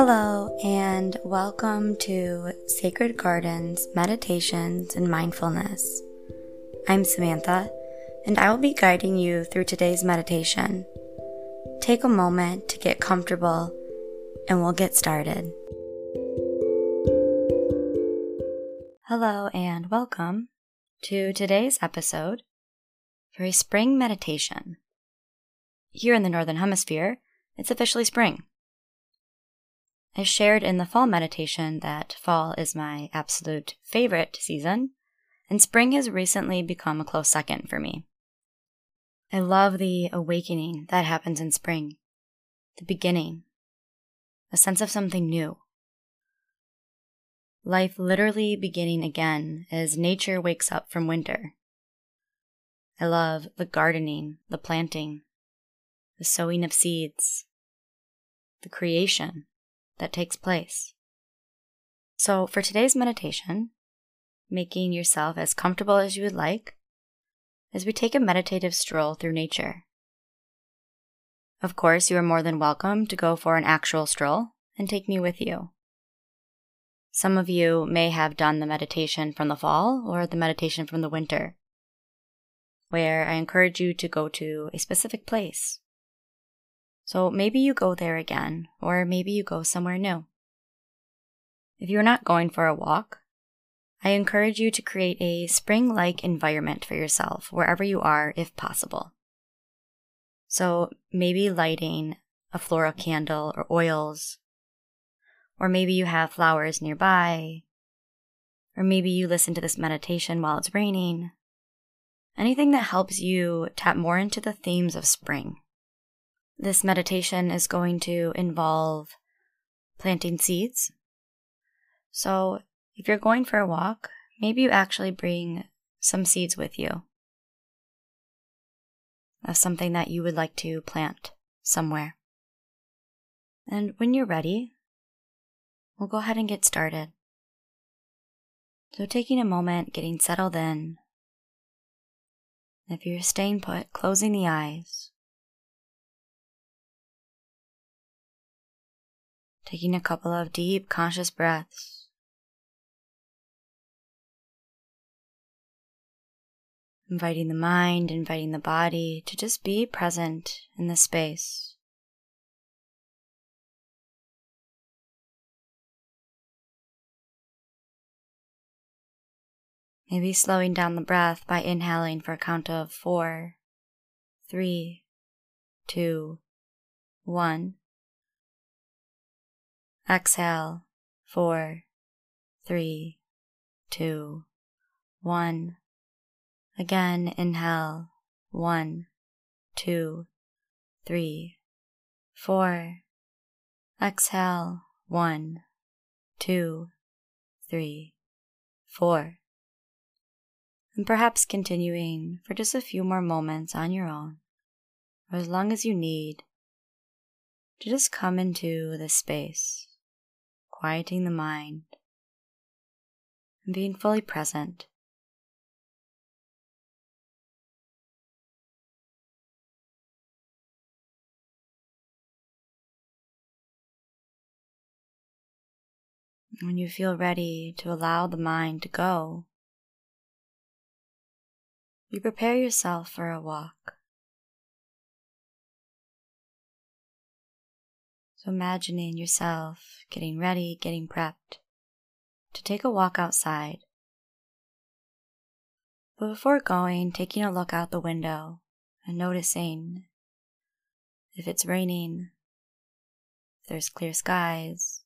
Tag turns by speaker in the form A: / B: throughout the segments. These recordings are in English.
A: Hello, and welcome to Sacred Gardens Meditations and Mindfulness. I'm Samantha, and I will be guiding you through today's meditation. Take a moment to get comfortable, and we'll get started. Hello, and welcome to today's episode for a spring meditation. Here in the Northern Hemisphere, it's officially spring. I shared in the fall meditation that fall is my absolute favorite season, and spring has recently become a close second for me. I love the awakening that happens in spring, the beginning, a sense of something new. Life literally beginning again as nature wakes up from winter. I love the gardening, the planting, the sowing of seeds, the creation that takes place. So, for today's meditation, making yourself as comfortable as you would like, as we take a meditative stroll through nature. Of course, you are more than welcome to go for an actual stroll and take me with you. Some of you may have done the meditation from the fall or the meditation from the winter, where I encourage you to go to a specific place so maybe you go there again, or maybe you go somewhere new. If you're not going for a walk, I encourage you to create a spring like environment for yourself wherever you are, if possible. So maybe lighting a floral candle or oils, or maybe you have flowers nearby, or maybe you listen to this meditation while it's raining. Anything that helps you tap more into the themes of spring. This meditation is going to involve planting seeds. So, if you're going for a walk, maybe you actually bring some seeds with you of something that you would like to plant somewhere. And when you're ready, we'll go ahead and get started. So, taking a moment, getting settled in. If you're staying put, closing the eyes. Taking a couple of deep conscious breaths. Inviting the mind, inviting the body to just be present in the space. Maybe slowing down the breath by inhaling for a count of four, three, two, one. Exhale. Four, three, two, one. Again, inhale. One, two, three, four. Exhale. One, two, three, four. And perhaps continuing for just a few more moments on your own, or as long as you need, to just come into this space quieting the mind, and being fully present. When you feel ready to allow the mind to go, you prepare yourself for a walk. So imagining yourself getting ready, getting prepped to take a walk outside. But before going, taking a look out the window and noticing if it's raining, if there's clear skies,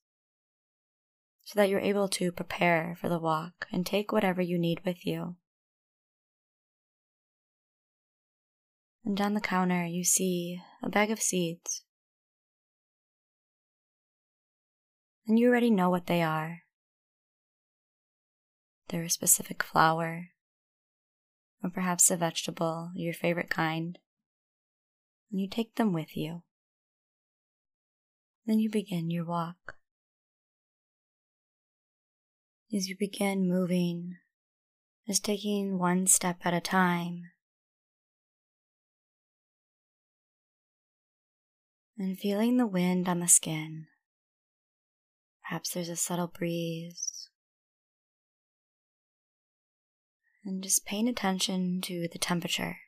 A: so that you're able to prepare for the walk and take whatever you need with you. And on the counter, you see a bag of seeds. And you already know what they are. They're a specific flower, or perhaps a vegetable, your favorite kind, and you take them with you. Then you begin your walk. As you begin moving, just taking one step at a time, and feeling the wind on the skin Perhaps there's a subtle breeze. And just paying attention to the temperature.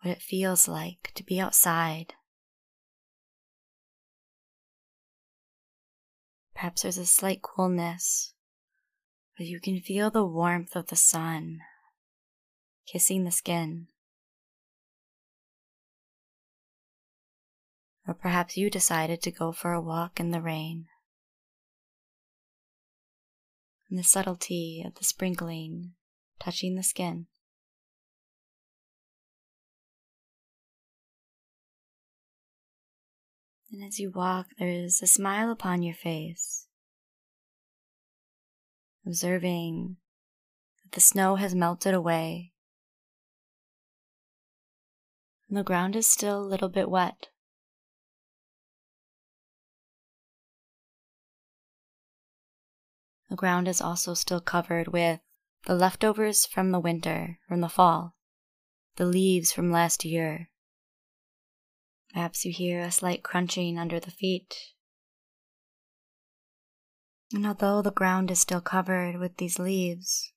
A: What it feels like to be outside. Perhaps there's a slight coolness, but you can feel the warmth of the sun kissing the skin. Or perhaps you decided to go for a walk in the rain. And the subtlety of the sprinkling touching the skin. And as you walk, there's a smile upon your face, observing that the snow has melted away and the ground is still a little bit wet. The ground is also still covered with the leftovers from the winter, from the fall, the leaves from last year. Perhaps you hear a slight crunching under the feet. And although the ground is still covered with these leaves,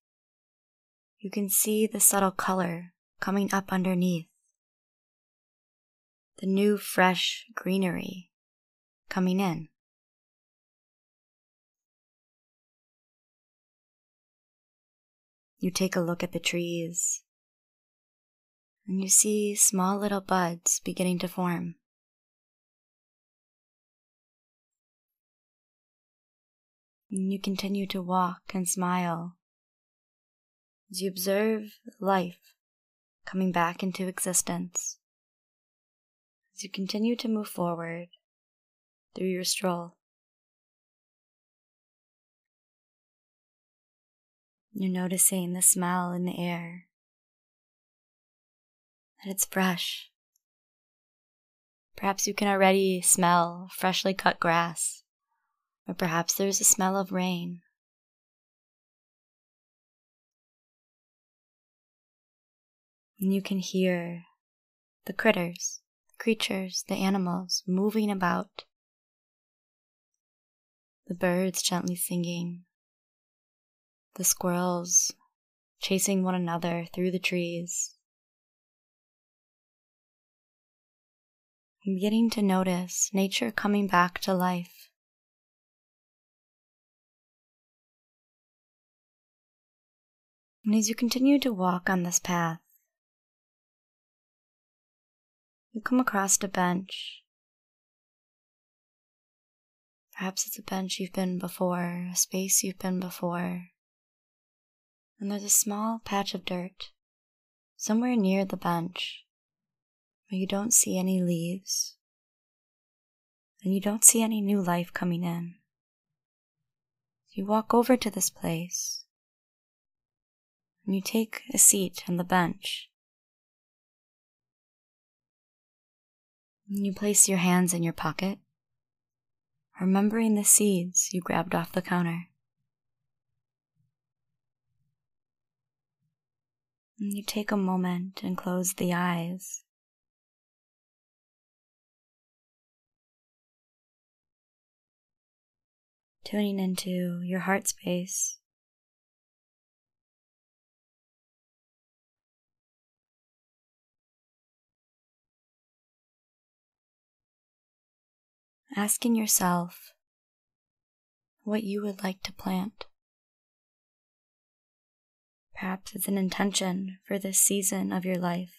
A: you can see the subtle color coming up underneath. The new, fresh greenery coming in. You take a look at the trees, and you see small little buds beginning to form. And you continue to walk and smile as you observe life coming back into existence. As you continue to move forward through your stroll. You're noticing the smell in the air, that it's fresh. Perhaps you can already smell freshly cut grass, or perhaps there's a smell of rain. And you can hear the critters, the creatures, the animals moving about, the birds gently singing the squirrels chasing one another through the trees. I'm beginning to notice nature coming back to life. And as you continue to walk on this path, you come across a bench. Perhaps it's a bench you've been before, a space you've been before and there's a small patch of dirt somewhere near the bench where you don't see any leaves and you don't see any new life coming in. You walk over to this place and you take a seat on the bench. And you place your hands in your pocket, remembering the seeds you grabbed off the counter. You take a moment and close the eyes. Tuning into your heart space. Asking yourself what you would like to plant. Perhaps it's an intention for this season of your life.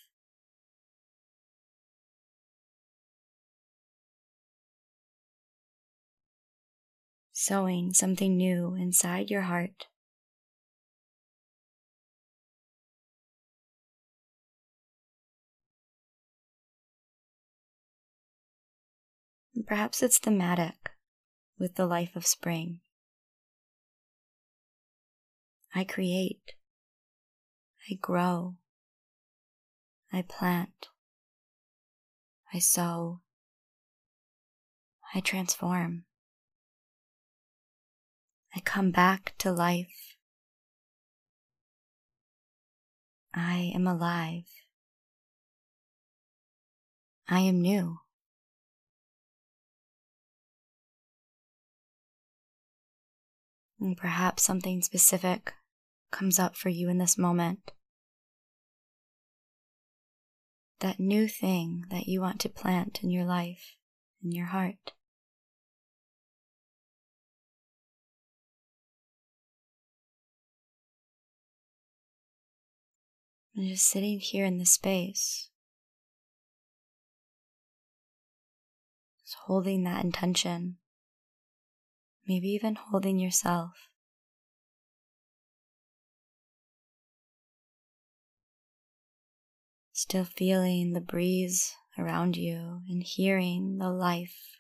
A: Sowing something new inside your heart. Perhaps it's thematic with the life of spring. I create. I grow. I plant. I sow. I transform. I come back to life. I am alive. I am new. And perhaps something specific comes up for you in this moment. That new thing that you want to plant in your life, in your heart. And just sitting here in this space, just holding that intention, maybe even holding yourself. Still feeling the breeze around you and hearing the life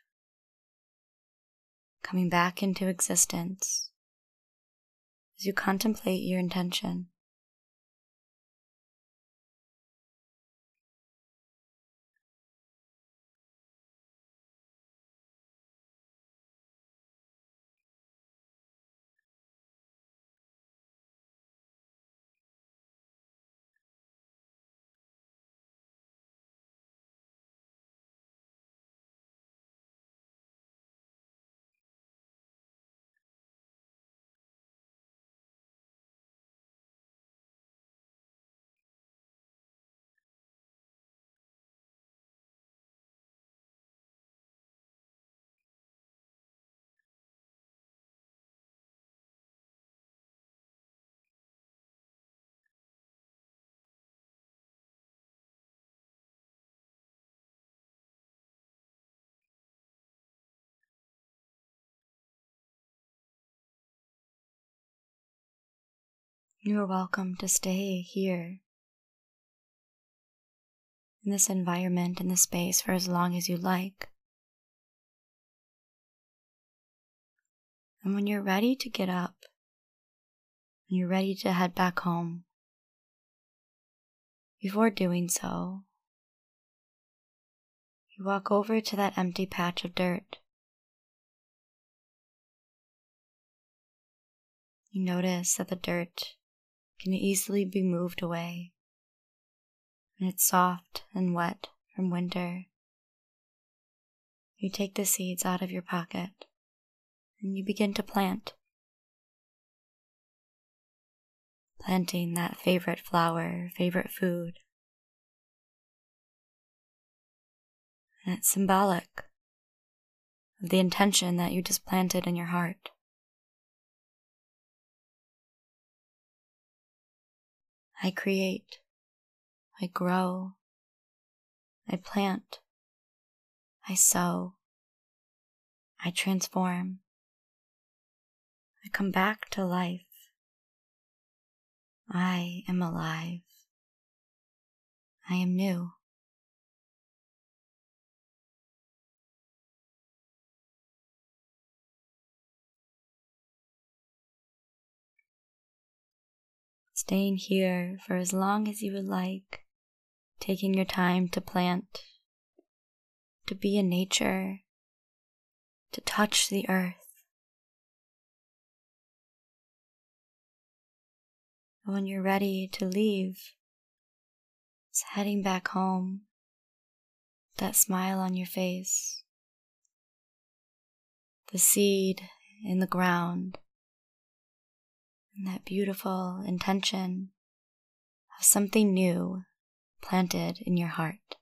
A: coming back into existence as you contemplate your intention. You are welcome to stay here in this environment, in this space for as long as you like. And when you're ready to get up, when you're ready to head back home, before doing so, you walk over to that empty patch of dirt. You notice that the dirt can easily be moved away. And it's soft and wet from winter. You take the seeds out of your pocket and you begin to plant. Planting that favorite flower, favorite food. And it's symbolic of the intention that you just planted in your heart. I create, I grow, I plant, I sow, I transform, I come back to life. I am alive. I am new. Staying here for as long as you would like, taking your time to plant, to be in nature, to touch the earth. When you're ready to leave, it's heading back home, that smile on your face, the seed in the ground and that beautiful intention of something new planted in your heart.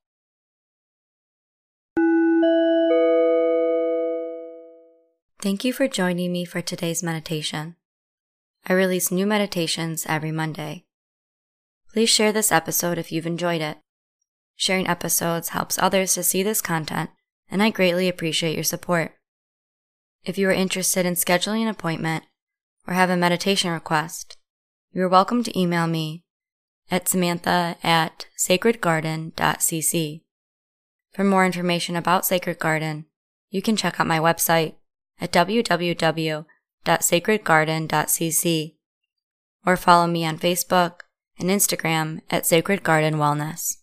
A: Thank you for joining me for today's meditation. I release new meditations every Monday. Please share this episode if you've enjoyed it. Sharing episodes helps others to see this content, and I greatly appreciate your support. If you are interested in scheduling an appointment, or have a meditation request, you are welcome to email me at samantha at sacredgarden.cc. For more information about Sacred Garden, you can check out my website at www.sacredgarden.cc or follow me on Facebook and Instagram at Sacred Garden Wellness.